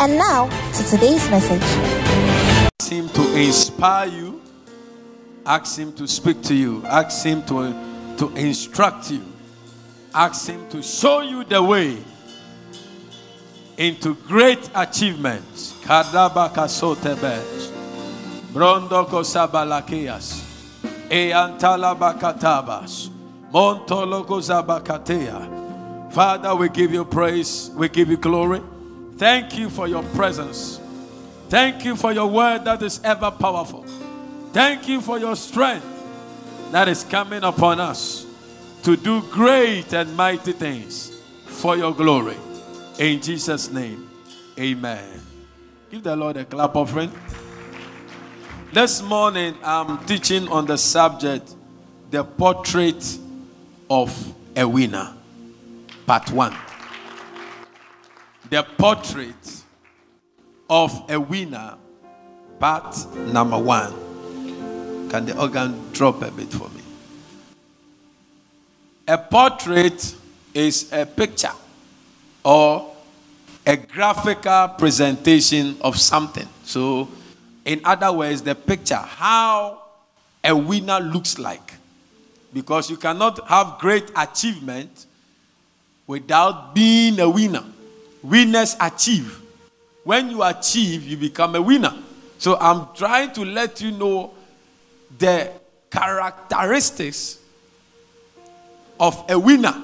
And now to today's message. Ask Him to inspire you. Ask Him to speak to you. Ask Him to, to instruct you. Ask Him to show you the way into great achievements. Brondoko sabalakias. Eantalabakatabas. Montoloko zabakatea. Father, we give you praise. We give you glory. Thank you for your presence. Thank you for your word that is ever powerful. Thank you for your strength that is coming upon us to do great and mighty things for your glory. In Jesus' name, amen. Give the Lord a clap offering. This morning, I'm teaching on the subject The Portrait of a Winner, Part 1 the portrait of a winner, part number one. Can the organ drop a bit for me? A portrait is a picture or a graphical presentation of something. So, in other words, the picture, how a winner looks like. Because you cannot have great achievement without being a winner. Winners achieve. When you achieve, you become a winner. So I'm trying to let you know the characteristics of a winner.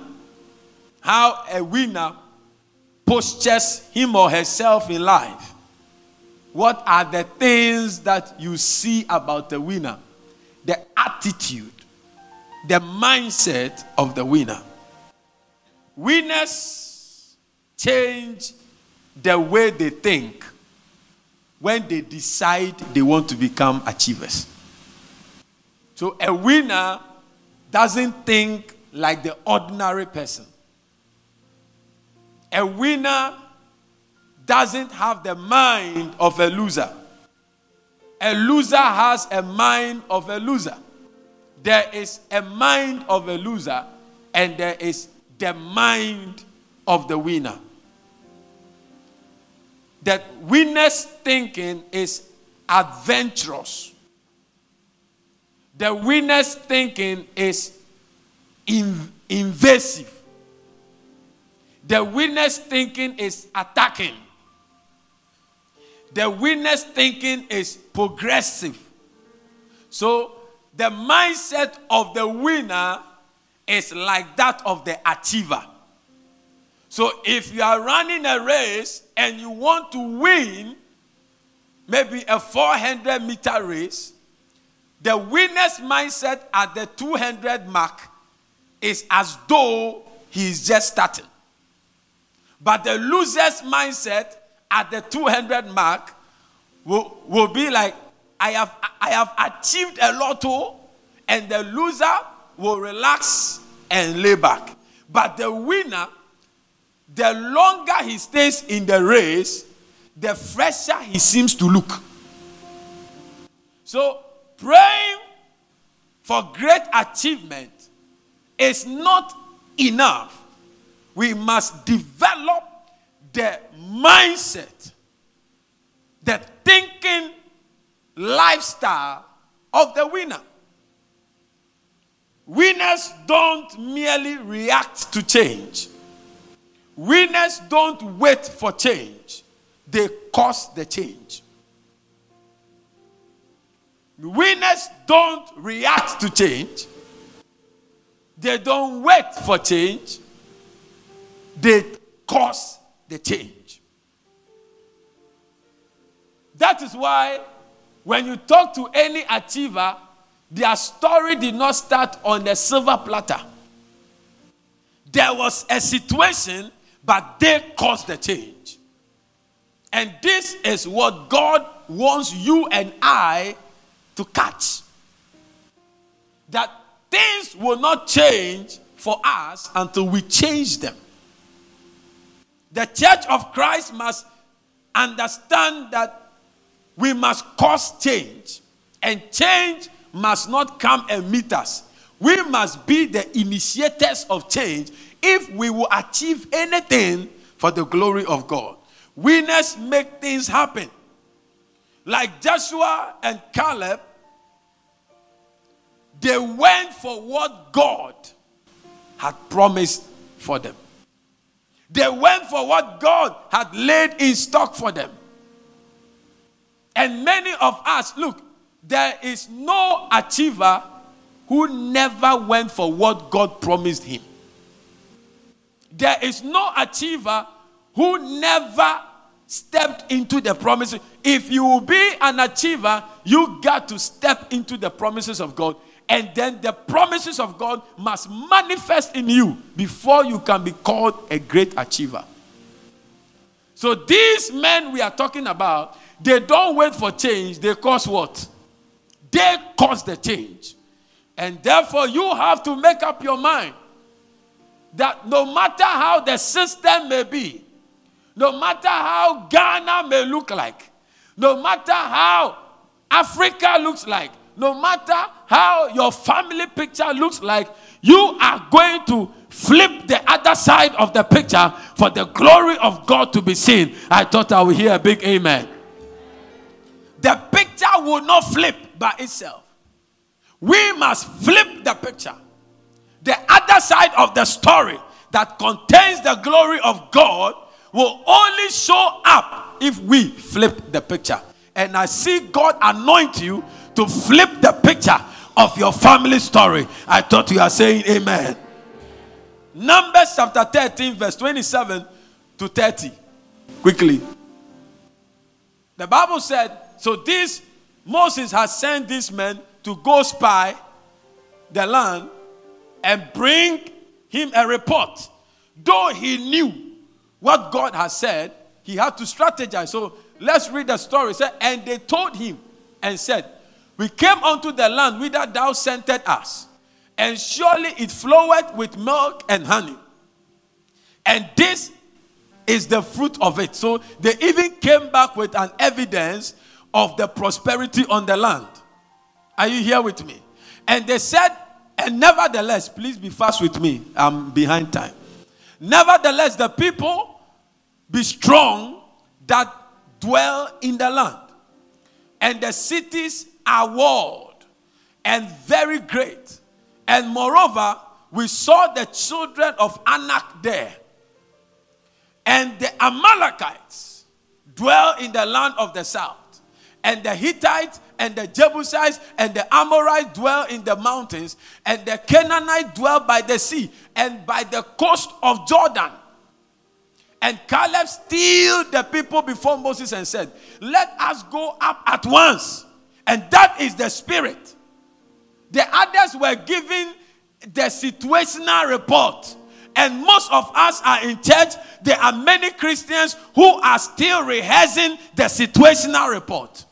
How a winner postures him or herself in life. What are the things that you see about the winner? The attitude, the mindset of the winner. Winners change the way they think when they decide they want to become achievers. So a winner doesn't think like the ordinary person. A winner doesn't have the mind of a loser. A loser has a mind of a loser. There is a mind of a loser, and there is the mind of the winner. That winner's thinking is adventurous. The winner's thinking is in, invasive. The winner's thinking is attacking. The winner's thinking is progressive. So, the mindset of the winner is like that of the achiever. So, if you are running a race and you want to win, maybe a 400 meter race, the winner's mindset at the 200 mark is as though he is just starting. But the loser's mindset at the 200 mark will, will be like, I have, I have achieved a lot, oh, and the loser will relax and lay back. But the winner, the longer he stays in the race, the fresher he seems to look. So, praying for great achievement is not enough. We must develop the mindset, the thinking lifestyle of the winner. Winners don't merely react to change. Winners don't wait for change, they cause the change. Winners don't react to change, they don't wait for change, they cause the change. That is why when you talk to any achiever, their story did not start on the silver platter. There was a situation, but they caused the change. And this is what God wants you and I to catch. That things will not change for us until we change them. The church of Christ must understand that we must cause change, and change must not come and meet us. We must be the initiators of change if we will achieve anything for the glory of God. Winners make things happen. Like Joshua and Caleb, they went for what God had promised for them. They went for what God had laid in stock for them. And many of us, look, there is no achiever who never went for what God promised him. There is no achiever who never stepped into the promises. If you will be an achiever, you got to step into the promises of God. And then the promises of God must manifest in you before you can be called a great achiever. So these men we are talking about, they don't wait for change, they cause what? They cause the change. And therefore, you have to make up your mind that no matter how the system may be, no matter how Ghana may look like, no matter how Africa looks like, no matter how your family picture looks like, you are going to flip the other side of the picture for the glory of God to be seen. I thought I would hear a big amen. The picture will not flip by itself. We must flip the picture. The other side of the story that contains the glory of God will only show up if we flip the picture. And I see God anoint you to flip the picture of your family story. I thought you are saying amen. Numbers chapter 13, verse 27 to 30. Quickly. The Bible said, so this Moses has sent these men to go spy the land and bring him a report. Though he knew what God has said, he had to strategize. So let's read the story. It said, and they told him and said, We came unto the land whither thou sentest us, and surely it floweth with milk and honey. And this is the fruit of it. So they even came back with an evidence of the prosperity on the land. Are you here with me? And they said, and nevertheless, please be fast with me. I'm behind time. Nevertheless, the people be strong that dwell in the land, and the cities are walled and very great. And moreover, we saw the children of Anak there, and the Amalekites dwell in the land of the south, and the Hittites and the Jebusites and the Amorites dwell in the mountains, and the Canaanites dwell by the sea and by the coast of Jordan. And Caleb stilled the people before Moses and said, Let us go up at once. And that is the spirit. The others were giving the situational report. And most of us are in church. There are many Christians who are still rehearsing the situational report.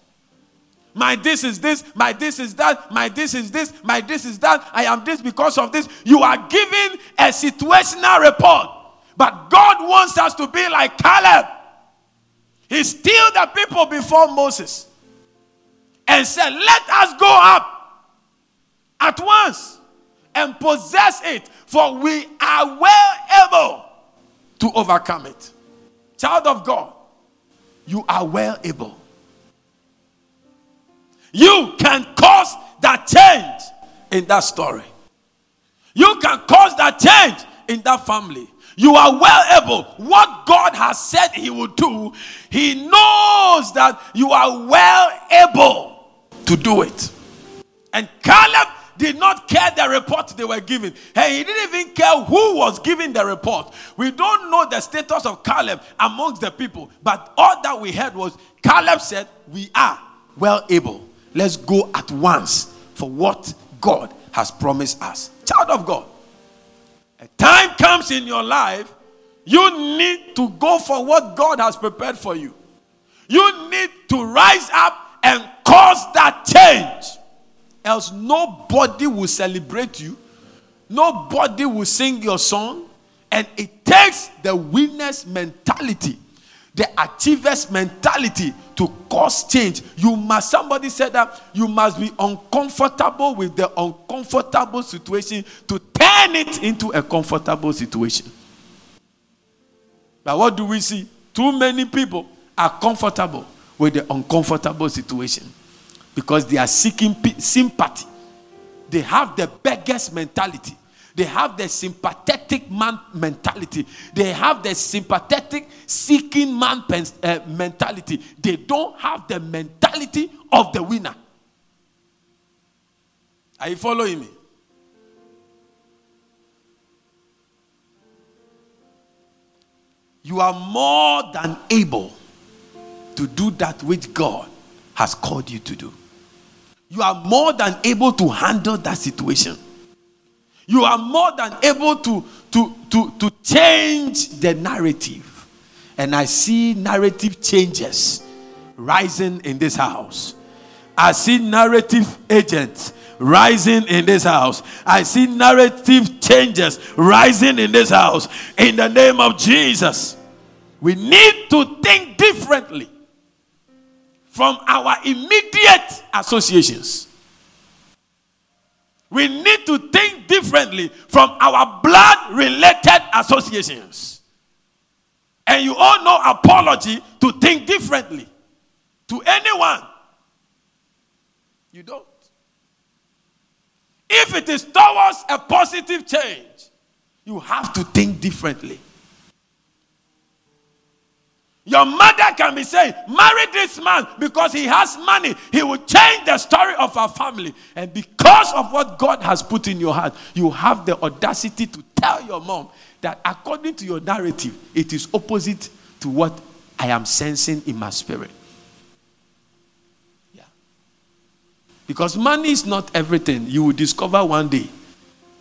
My this is this, my this is that, my this is this, my this is that. I am this because of this. You are giving a situational report. But God wants us to be like Caleb. He stilled the people before Moses and said, Let us go up at once and possess it, for we are well able to overcome it. Child of God, you are well able. You can cause that change in that story. You can cause that change in that family. You are well able. What God has said He will do, He knows that you are well able to do it. And Caleb did not care the report they were giving. Hey, he didn't even care who was giving the report. We don't know the status of Caleb amongst the people, but all that we heard was Caleb said, We are well able. Let's go at once for what God has promised us. Child of God, a time comes in your life, you need to go for what God has prepared for you. You need to rise up and cause that change. Else, nobody will celebrate you, nobody will sing your song, and it takes the winner's mentality, the achiever's mentality to cause change. You must, somebody said that you must be uncomfortable with the uncomfortable situation to turn it into a comfortable situation. But what do we see? Too many people are comfortable with the uncomfortable situation because they are seeking sympathy. They have the beggar's mentality. They have the sympathetic man mentality. They have the sympathetic seeking man uh, mentality. They don't have the mentality of the winner. Are you following me? You are more than able to do that which God has called you to do. You are more than able to handle that situation. You are more than able to, to, to, to change the narrative. And I see narrative changes rising in this house. I see narrative agents rising in this house. I see narrative changes rising in this house. In the name of Jesus, we need to think differently from our immediate associations. We need to think differently from our blood related associations. And you all know apology to think differently to anyone. You don't. If it is towards a positive change, you have to think differently. Your mother can be saying, Marry this man because he has money. He will change the story of our family. And because of what God has put in your heart, you have the audacity to tell your mom that according to your narrative, it is opposite to what I am sensing in my spirit. Yeah. Because money is not everything. You will discover one day.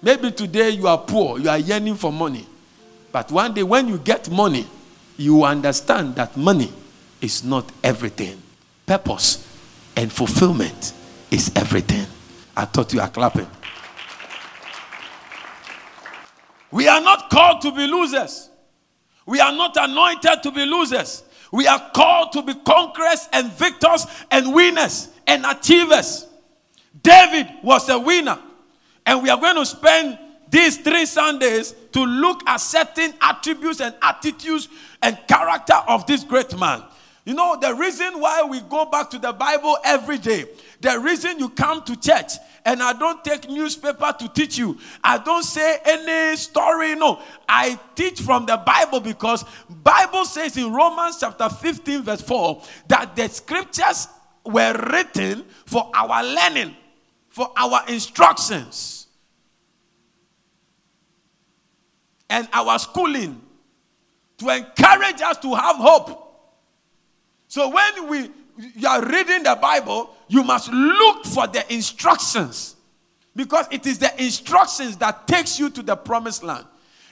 Maybe today you are poor, you are yearning for money. But one day when you get money, you understand that money is not everything. Purpose and fulfillment is everything. I thought you are clapping. We are not called to be losers. We are not anointed to be losers. We are called to be conquerors and victors and winners and achievers. David was a winner. And we are going to spend these three Sundays to look at certain attributes and attitudes and character of this great man. You know, the reason why we go back to the Bible every day, the reason you come to church, and I don't take newspaper to teach you. I don't say any story. No, I teach from the Bible because Bible says in Romans chapter 15 verse 4 that the scriptures were written for our learning, for our instructions. And our schooling to encourage us to have hope. So when we you are reading the Bible, you must look for the instructions because it is the instructions that takes you to the promised land.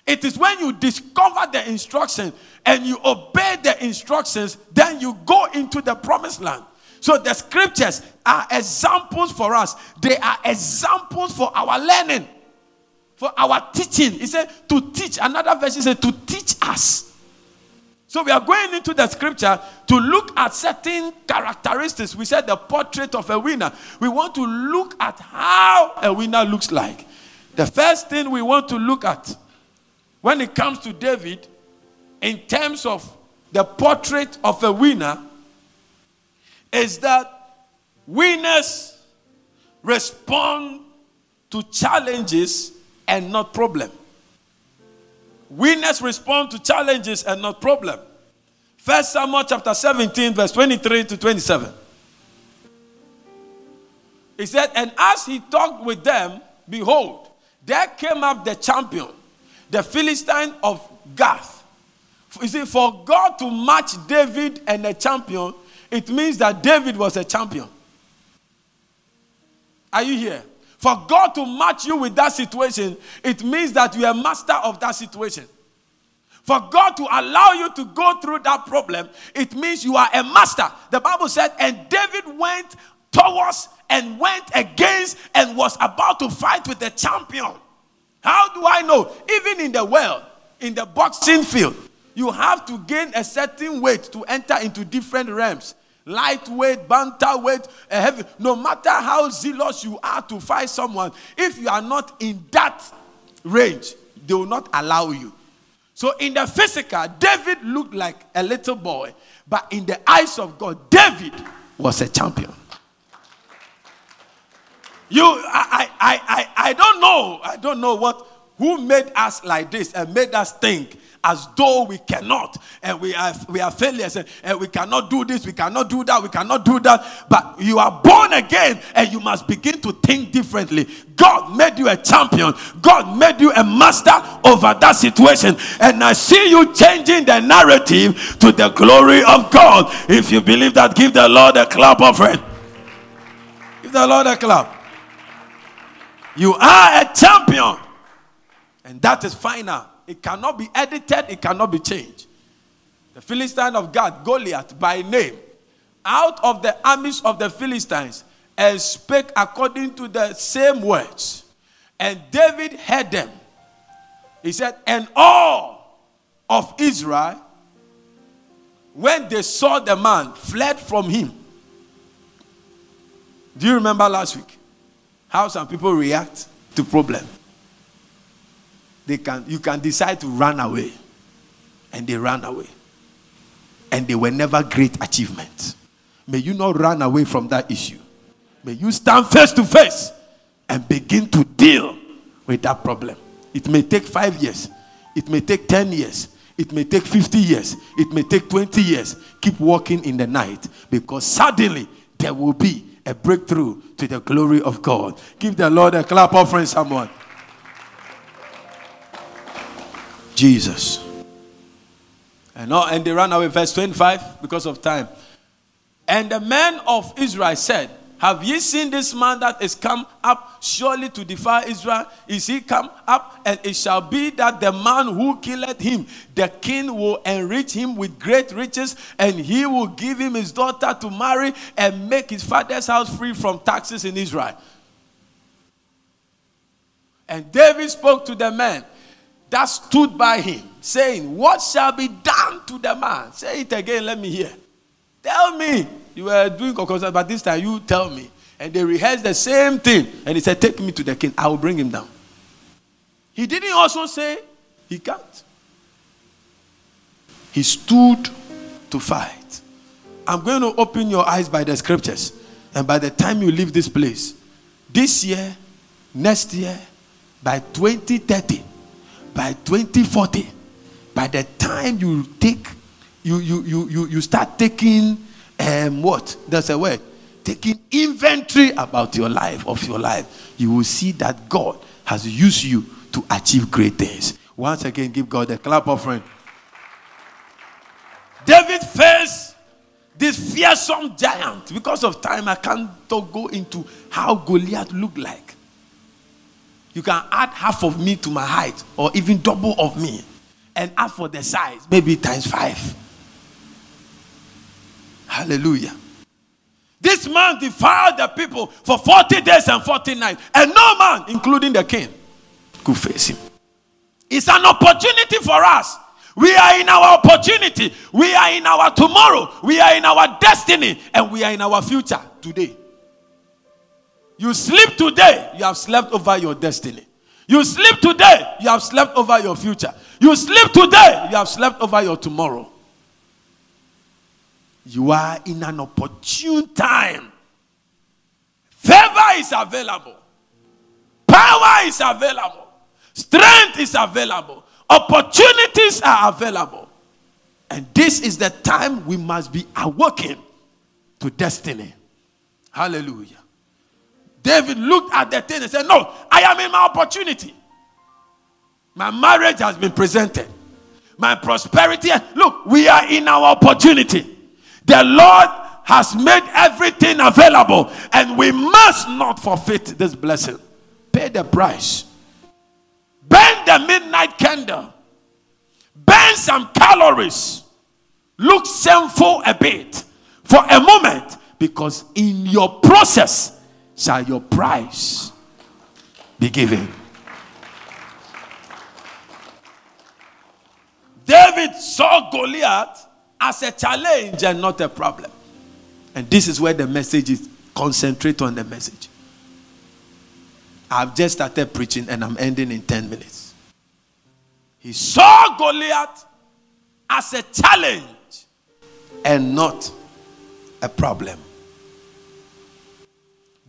It is when you discover the instruction and you obey the instructions, then you go into the promised land. So the scriptures are examples for us. They are examples for our learning for our teaching. He said to teach. Another version said to teach us. So we are going into the scripture to look at certain characteristics. We said the portrait of a winner. We want to look at how a winner looks like. The first thing we want to look at when it comes to David, in terms of the portrait of a winner, is that winners respond to challenges and not problem. Winners respond to challenges and not problem. First Samuel chapter 17, verse 23 to 27. He said, And as he talked with them, behold, there came up the champion, the Philistine of Gath. You see, for God to match David and a champion, it means that David was a champion. Are you here? For God to match you with that situation, it means that you are master of that situation. For God to allow you to go through that problem, it means you are a master. The Bible said, and David went towards and went against and was about to fight with the champion. How do I know? Even in the world, in the boxing field, you have to gain a certain weight to enter into different realms. Lightweight, bantamweight, heavy. No matter how zealous you are to fight someone, if you are not in that range, they will not allow you. So, in the physical, David looked like a little boy, but in the eyes of God, David was a champion. You, I, I, I, I don't know. I don't know what who made us like this and made us think as though we cannot and we are we are failures and, and, we cannot do this we cannot do that we cannot do that. But you are born again and you must begin to think differently. God made you a champion. God made you a master over that situation. And i see you changing the narrative to the glory of god. If you believe that give the lord a clap offering give the lord a clap. You are a champion. And that is final it cannot be edited, it cannot be changed. The Philistine of Gath, Goliath, by name, out of the armies of the Philistines, and spake according to the same words. And David heard them. He said, And all of Israel, when they saw the man, fled from him. Do you remember last week how some people react to problem? They can you can decide to run away. And they ran away. And they were never great achievements. May you not run away from that issue. May you stand face to face and begin to deal with that problem. It may take 5 years. It may take 10 years. It may take 50 years. It may take 20 years. Keep walking in the night because suddenly there will be a breakthrough to the glory of God. Give the Lord a clap offering someone Jesus. And, all, and they ran away. Verse 25, because of time. And the men of Israel said, Have ye seen this man that is come up surely to defy Israel? Is he come up? And it shall be that the man who killed him, the king will enrich him with great riches, and he will give him his daughter to marry and make his father's house free from taxes in Israel. And David spoke to the men that stood by him, saying, What shall be done to the man? Say it again, let me hear. Tell me. You were doing concert, but this time you tell me. And they rehearsed the same thing. And he said, Take me to the king. I will bring him down. He didn't also say he can't. He stood to fight. I'm going to open your eyes by the scriptures. And by the time you leave this place, this year, next year, by 2030, by 2040, by the time you take, you you you you, you start taking um what? That's a word. Taking inventory about your life, of your life, you will see that God has used you to achieve great things. Once again, give God a clap offering. David faced this fearsome giant. Because of time, I can't go into how Goliath looked like. You can add half of me to my height, or even double of me, and add for the size, maybe times five. Hallelujah. This man defiled the people for 40 days and 40 nights, and no man, including the king, could face him. It's an opportunity for us. We are in our opportunity. We are in our tomorrow. We are in our destiny. And we are in our future today. You sleep today, you have slept over your destiny. You sleep today, you have slept over your future. You sleep today, you have slept over your tomorrow. You are in an opportune time. Favor is available, power is available, strength is available, opportunities are available. And this is the time we must be awoken to destiny. Hallelujah. David looked at the thing and said, No, I am in my opportunity. My marriage has been presented. My prosperity. Look, we are in our opportunity. The Lord has made everything available, and we must not forfeit this blessing. Pay the price. Burn the midnight candle. burn some calories, look sinful a bit for a moment, because in your process shall your price be given. David saw Goliath as a challenge and not a problem. And this is where the message is. Concentrate on the message. I've just started preaching and I'm ending in 10 minutes. He saw Goliath as a challenge and not a problem.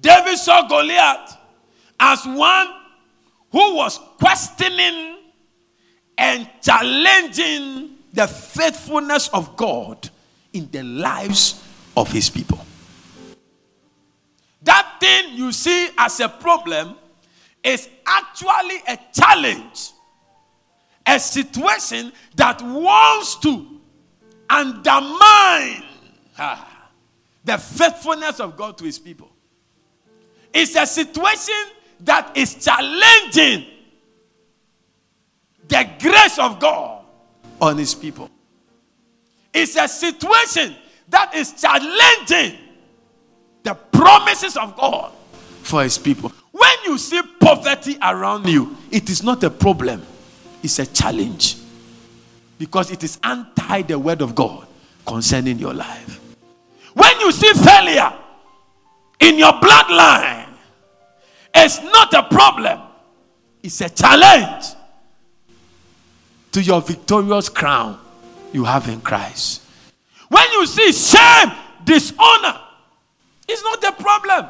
David saw Goliath as one who was questioning and challenging the faithfulness of God in the lives of his people. That thing you see as a problem is actually a challenge, a situation that wants to undermine ah, the faithfulness of God to his people. It's a situation that is challenging the grace of God on his people. It's a situation that is challenging the promises of God for his people. When you see poverty around you, it is not a problem, it's a challenge. Because it is anti the word of God concerning your life. When you see failure in your bloodline, it's not a problem, it's a challenge to your victorious crown you have in Christ. When you see shame, dishonor, it's not a problem.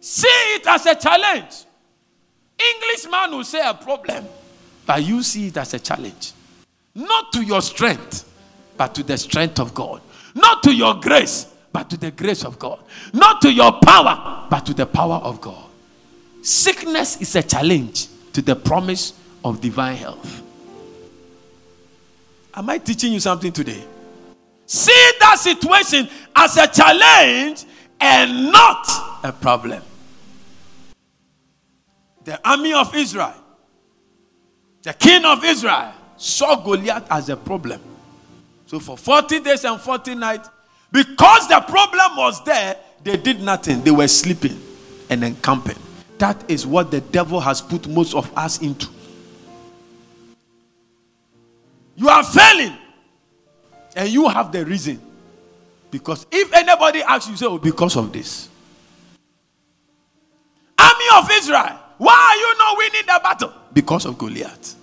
See it as a challenge. Englishman will say a problem, but you see it as a challenge. Not to your strength, but to the strength of God. Not to your grace, but to the grace of God. Not to your power, but to the power of God. Sickness is a challenge to the promise of divine health. Am I teaching you something today? See that situation as a challenge and not a problem. The army of Israel, the king of Israel, saw Goliath as a problem. So for 40 days and 40 nights, because the problem was there, they did nothing. They were sleeping and encamping. That is what the devil has put most of us into. You are failing, and you have the reason. Because if anybody asks you, say, Oh, because of this. Army of Israel, why are you not winning the battle? Because of Goliath.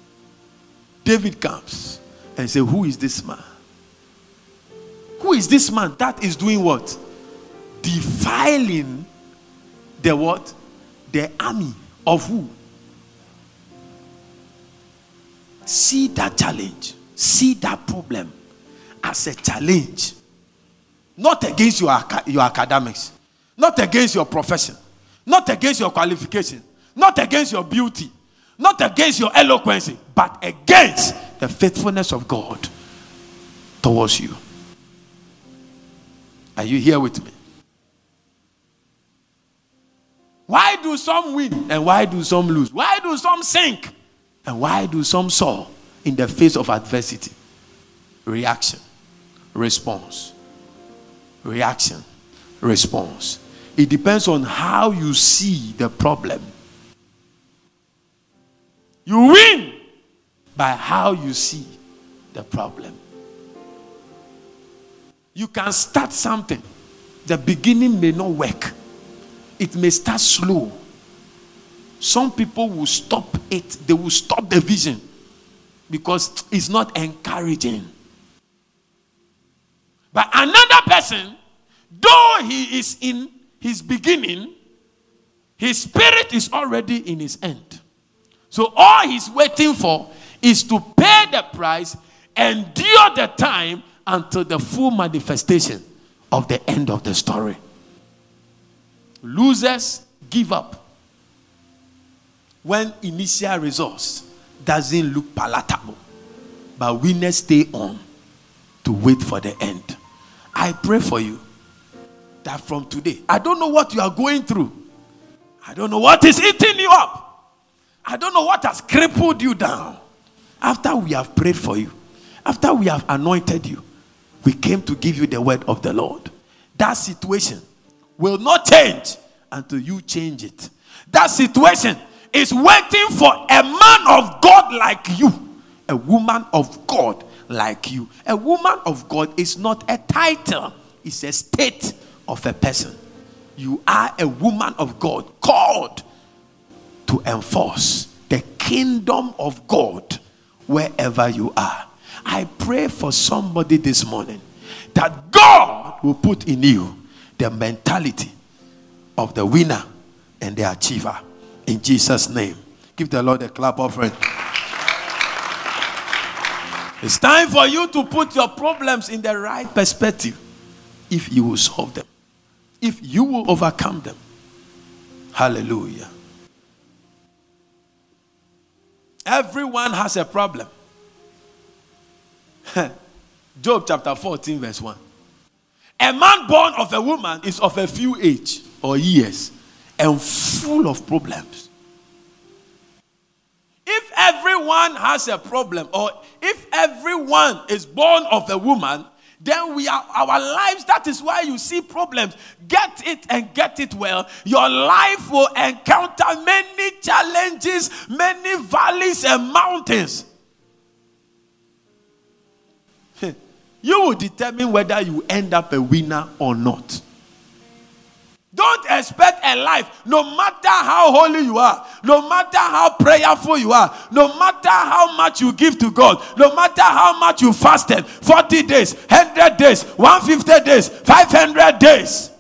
David comes and say, Who is this man? Who is this man that is doing what? Defiling the what? The army of who? See that challenge. See that problem as a challenge. Not against your, your academics, not against your profession, not against your qualification, not against your beauty, not against your eloquence, but against the faithfulness of God towards you. Are you here with me? Why do some win and why do some lose? Why do some sink and why do some soar in the face of adversity? Reaction, response. Reaction, response. It depends on how you see the problem. You win by how you see the problem. You can start something. The beginning may not work. It may start slow. Some people will stop it. They will stop the vision because it's not encouraging. But another person, though he is in his beginning, his spirit is already in his end. So all he's waiting for is to pay the price, endure the time until the full manifestation of the end of the story. Losers give up when initial results doesn't look palatable, but winners stay on to wait for the end. I pray for you that from today, I don't know what you are going through. I don't know what is eating you up. I don't know what has crippled you down. after we have prayed for you, after we have anointed you, we came to give you the word of the Lord. That situation will not change until you change it. That situation is waiting for a man of God like you, a woman of God like you. A woman of God is not a title, it's a state of a person. You are a woman of God called to enforce the kingdom of God wherever you are. I pray for somebody this morning that God will put in you the mentality of the winner and the achiever. In Jesus' name. Give the Lord a clap offering. It's time for you to put your problems in the right perspective if you will solve them, if you will overcome them. Hallelujah. Everyone has a problem. Job chapter 14, verse 1. A man born of a woman is of a few age or years and full of problems. If everyone has a problem, or if everyone is born of a woman, then we are our lives. That is why you see problems. Get it and get it well. Your life will encounter many challenges, many valleys and mountains. You will determine whether you end up a winner or not. Don't expect a life, no matter how holy you are, no matter how prayerful you are, no matter how much you give to God, no matter how much you fasted 40 days, 100 days, 150 days, 500 days.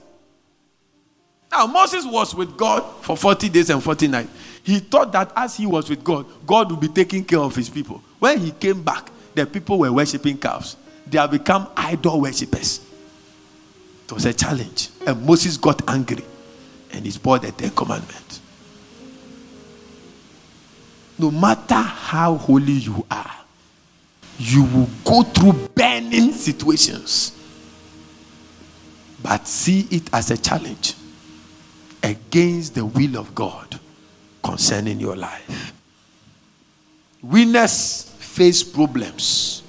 Now, Moses was with God for 40 days and 40 nights. He thought that as he was with God, God would be taking care of his people. When he came back, the people were worshiping calves. They have become idol worshippers. It was a challenge. And Moses got angry and he brought the Ten Commandments. No matter how holy you are, you will go through burning situations. But see it as a challenge against the will of God concerning your life. Winners face problems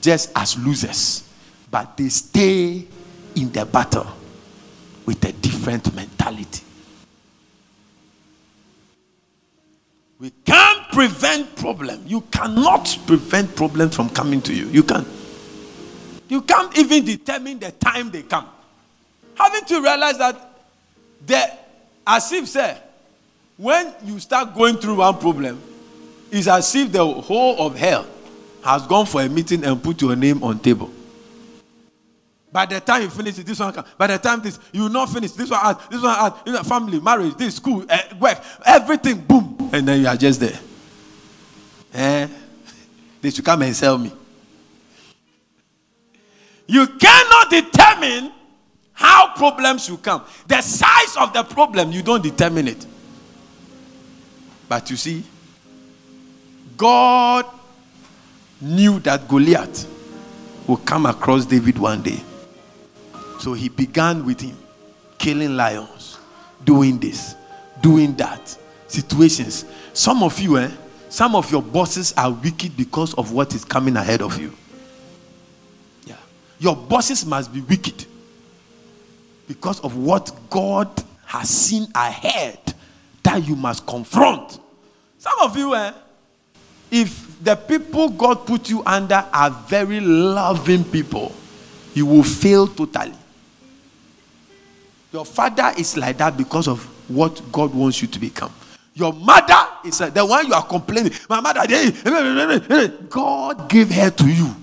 just as losers, but they stay in the battle with a different mentality. We can't prevent problem. You cannot prevent problems from coming to you. You can't. You can't even determine the time they come. Haven't you realized that the as if say when you start going through one problem, it's as if the whole of hell has gone for a meeting and put your name on table. By the time you finish it, this one By the time this, you will not finish. This one this one add, you know, family, marriage, this, school, uh, work, everything, boom. And then you are just there. Eh? They should come and sell me. You cannot determine how problems will come. The size of the problem, you don't determine it. But you see, God knew that Goliath would come across David one day. So he began with him, killing lions, doing this, doing that, situations. Some of you, eh, some of your bosses are wicked because of what is coming ahead of you. Yeah. Your bosses must be wicked because of what God has seen ahead that you must confront. Some of you, eh, if the people God put you under are very loving people, you will fail totally. Your father is like that because of what God wants you to become. Your mother is like the one you are complaining. My mother, God gave her to you.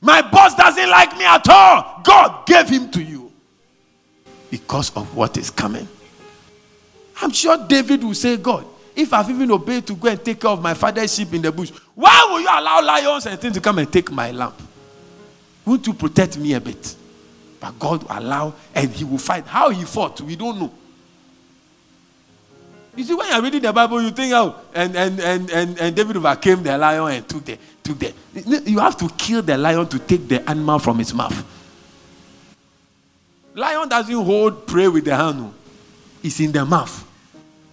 My boss doesn't like me at all. God gave him to you because of what is coming. I'm sure David will say, God, if I've even obeyed to go and take care of my father's sheep in the bush, why will you allow lions and things to come and take my lamp? Won't you protect me a bit? But God will allow and he will fight. How he fought, we don't know. You see, when you're reading the Bible, you think, oh, and, and, and, and, and David overcame the lion and took the, took the. You have to kill the lion to take the animal from its mouth. Lion doesn't hold prey with the hand, oh. it's in the mouth.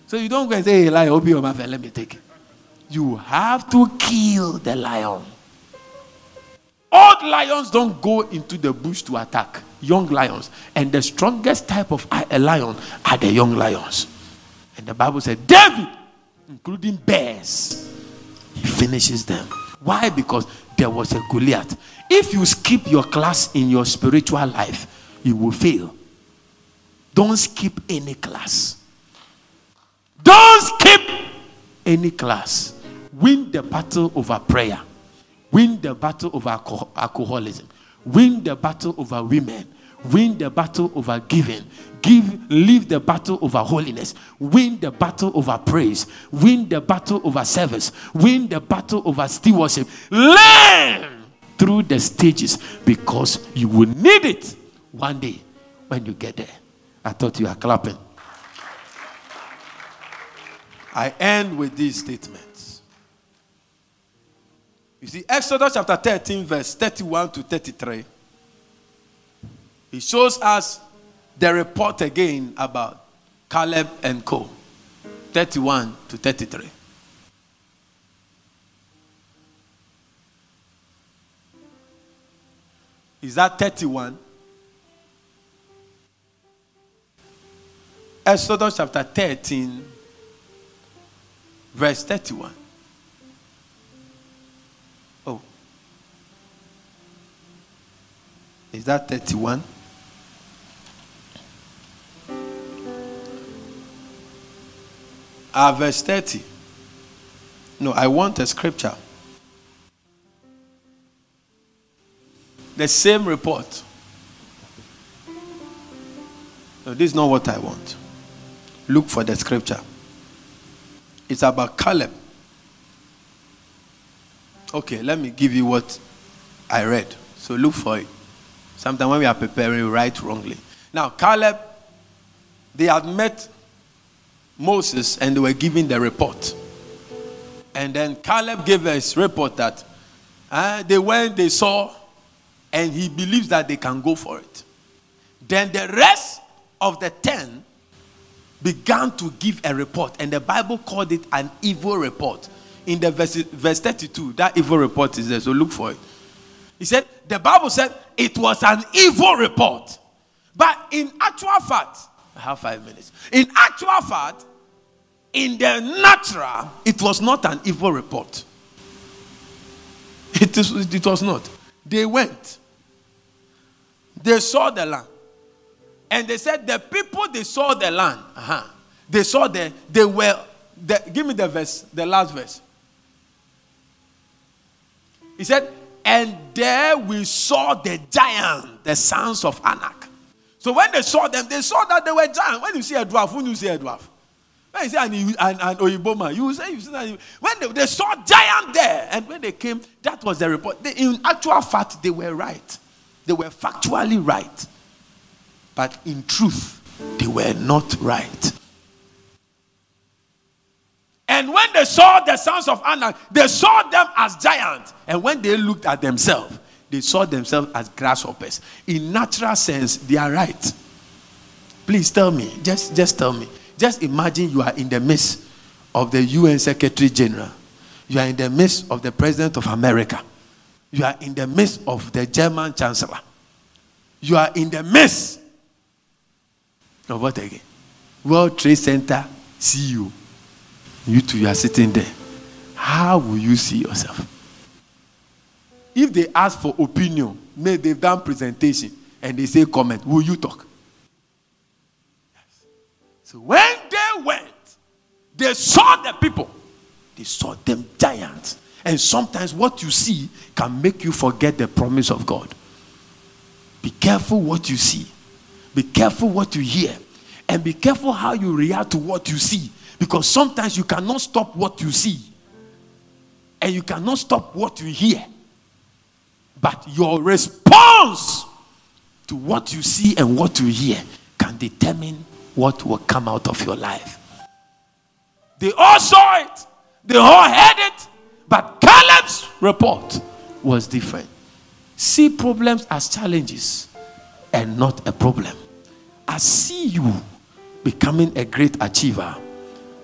So you don't go and say, hey, lion, open your mouth and let me take it. You have to kill the lion. Old lions don't go into the bush to attack young lions. And the strongest type of a lion are the young lions. And the Bible said, David, including bears, he finishes them. Why? Because there was a Goliath. If you skip your class in your spiritual life, you will fail. Don't skip any class. Don't skip any class. Win the battle over prayer. Win the battle over alcoholism. Win the battle over women. Win the battle over giving. Give, leave the battle over holiness. Win the battle over praise. Win the battle over service. Win the battle over stewardship. Learn through the stages because you will need it one day when you get there. I thought you were clapping. I end with these statements. You see, Exodus chapter 13, verse 31 to 33. He shows us the report again about Caleb and Co. 31 to 33. Is that 31? Exodus chapter 13, verse 31. Oh. Is that 31? Ah, verse 30. No, I want a scripture. The same report. No, this is not what I want. Look for the scripture. It's about Caleb. Okay, let me give you what I read. So look for it. Sometimes when we are preparing, we write wrongly. Now, Caleb, they had met Moses and they were giving the report. And then Caleb gave his report that uh, they went, they saw, and he believes that they can go for it. Then the rest of the ten began to give a report, and the Bible called it an evil report. In the verse, verse 32, that evil report is there, so look for it. He said, The Bible said it was an evil report. But in actual fact, I have five minutes. In actual fact, in the natural, it was not an evil report. It, is, it was not. They went, they saw the land. And they said, The people they saw the land, uh-huh, they saw the, they were, the, give me the verse, the last verse. He said, And there we saw the giant, the sons of Anak. So when they saw them, they saw that they were giants. When you see a dwarf, when you see a dwarf? When you see an, an, an Oyiboma, you say you see that. When they, they, saw giant there, and when they came, that was the report. They, in actual fact, they were right. They were factually right. But in truth, they were not right. And when they saw the sons of Anak, they saw them as giants. And when they looked at themselves, they saw themselves as grasshoppers. In natural sense, they are right. Please tell me, just, just tell me. Just imagine you are in the midst of the UN Secretary General. You are in the midst of the President of America. You are in the midst of the German Chancellor. You are in the midst of what again? World Trade Center CEO. You two, you are sitting there. How will you see yourself? If they ask for opinion, maybe they've done presentation and they say comment, will you talk? Yes. So when they went, they saw the people. They saw them giants. And sometimes what you see can make you forget the promise of God. Be careful what you see. Be careful what you hear. And be careful how you react to what you see. Because sometimes you cannot stop what you see. And you cannot stop what you hear. But your response to what you see and what you hear can determine what will come out of your life. They all saw it, they all heard it, but Caleb's report was different. See problems as challenges and not a problem. I see you becoming a great achiever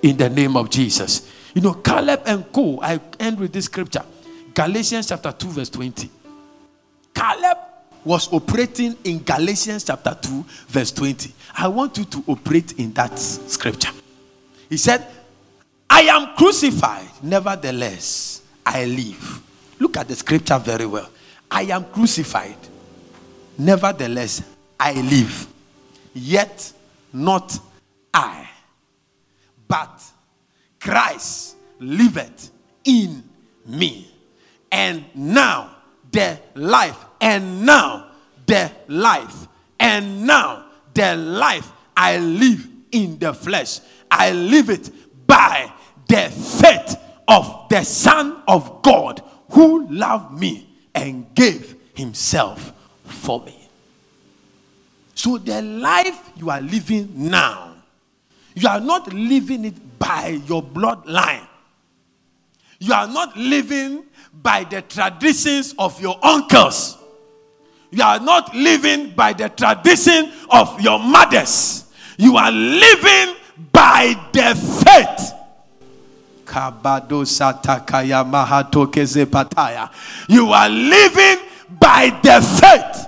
in the name of Jesus. You know, Caleb and Co. I end with this scripture Galatians chapter 2, verse 20. Caleb was operating in Galatians chapter 2, verse 20. I want you to operate in that scripture. He said, I am crucified, nevertheless, I live. Look at the scripture very well. I am crucified, nevertheless, I live. Yet not I, but Christ liveth in me. And now the life, and now the life, and now the life I live in the flesh. I live it by the faith of the Son of God who loved me and gave himself for me. So, the life you are living now, you are not living it by your bloodline. You are not living by the traditions of your uncles. You are not living by the tradition of your mothers. You are living by the faith. You are living by the faith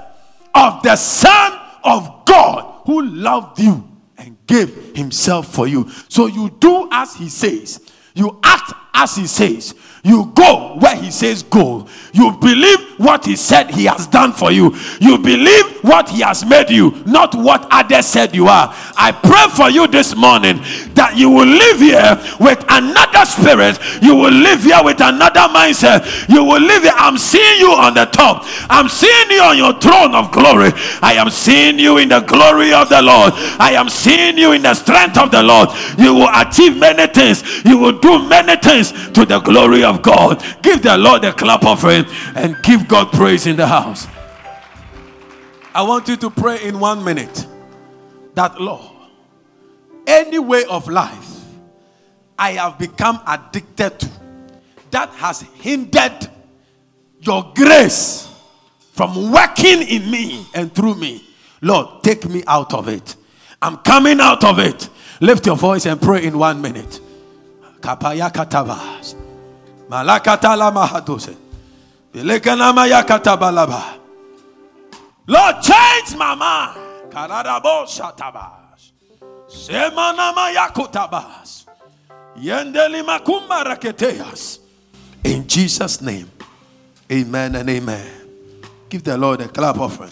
of the Son of God who loved you and gave himself for you. So you do as he says, you act as he says, you go where he says go. You believe what he said he has done for you. You believe what he has made you, not what others said you are. I pray for you this morning that you will live here with another spirit. You will live here with another mindset. You will live here. I'm seeing you on the top. I'm seeing you on your throne of glory. I am seeing you in the glory of the Lord. I am seeing you in the strength of the Lord. You will achieve many things. You will do many things to the glory of of God. Give the Lord a clap of offering and give God praise in the house. I want you to pray in one minute that, Lord, any way of life I have become addicted to that has hindered your grace from working in me and through me. Lord, take me out of it. I'm coming out of it. Lift your voice and pray in one minute. Kapaya katabas. Malakatala mahadose. Belekanama yakatabalaba. Lord, change my mind. Karadabo shatabas. Semanama yakutabas. Yendeli makumba raketeas. In Jesus' name. Amen and amen. Give the Lord a clap offering.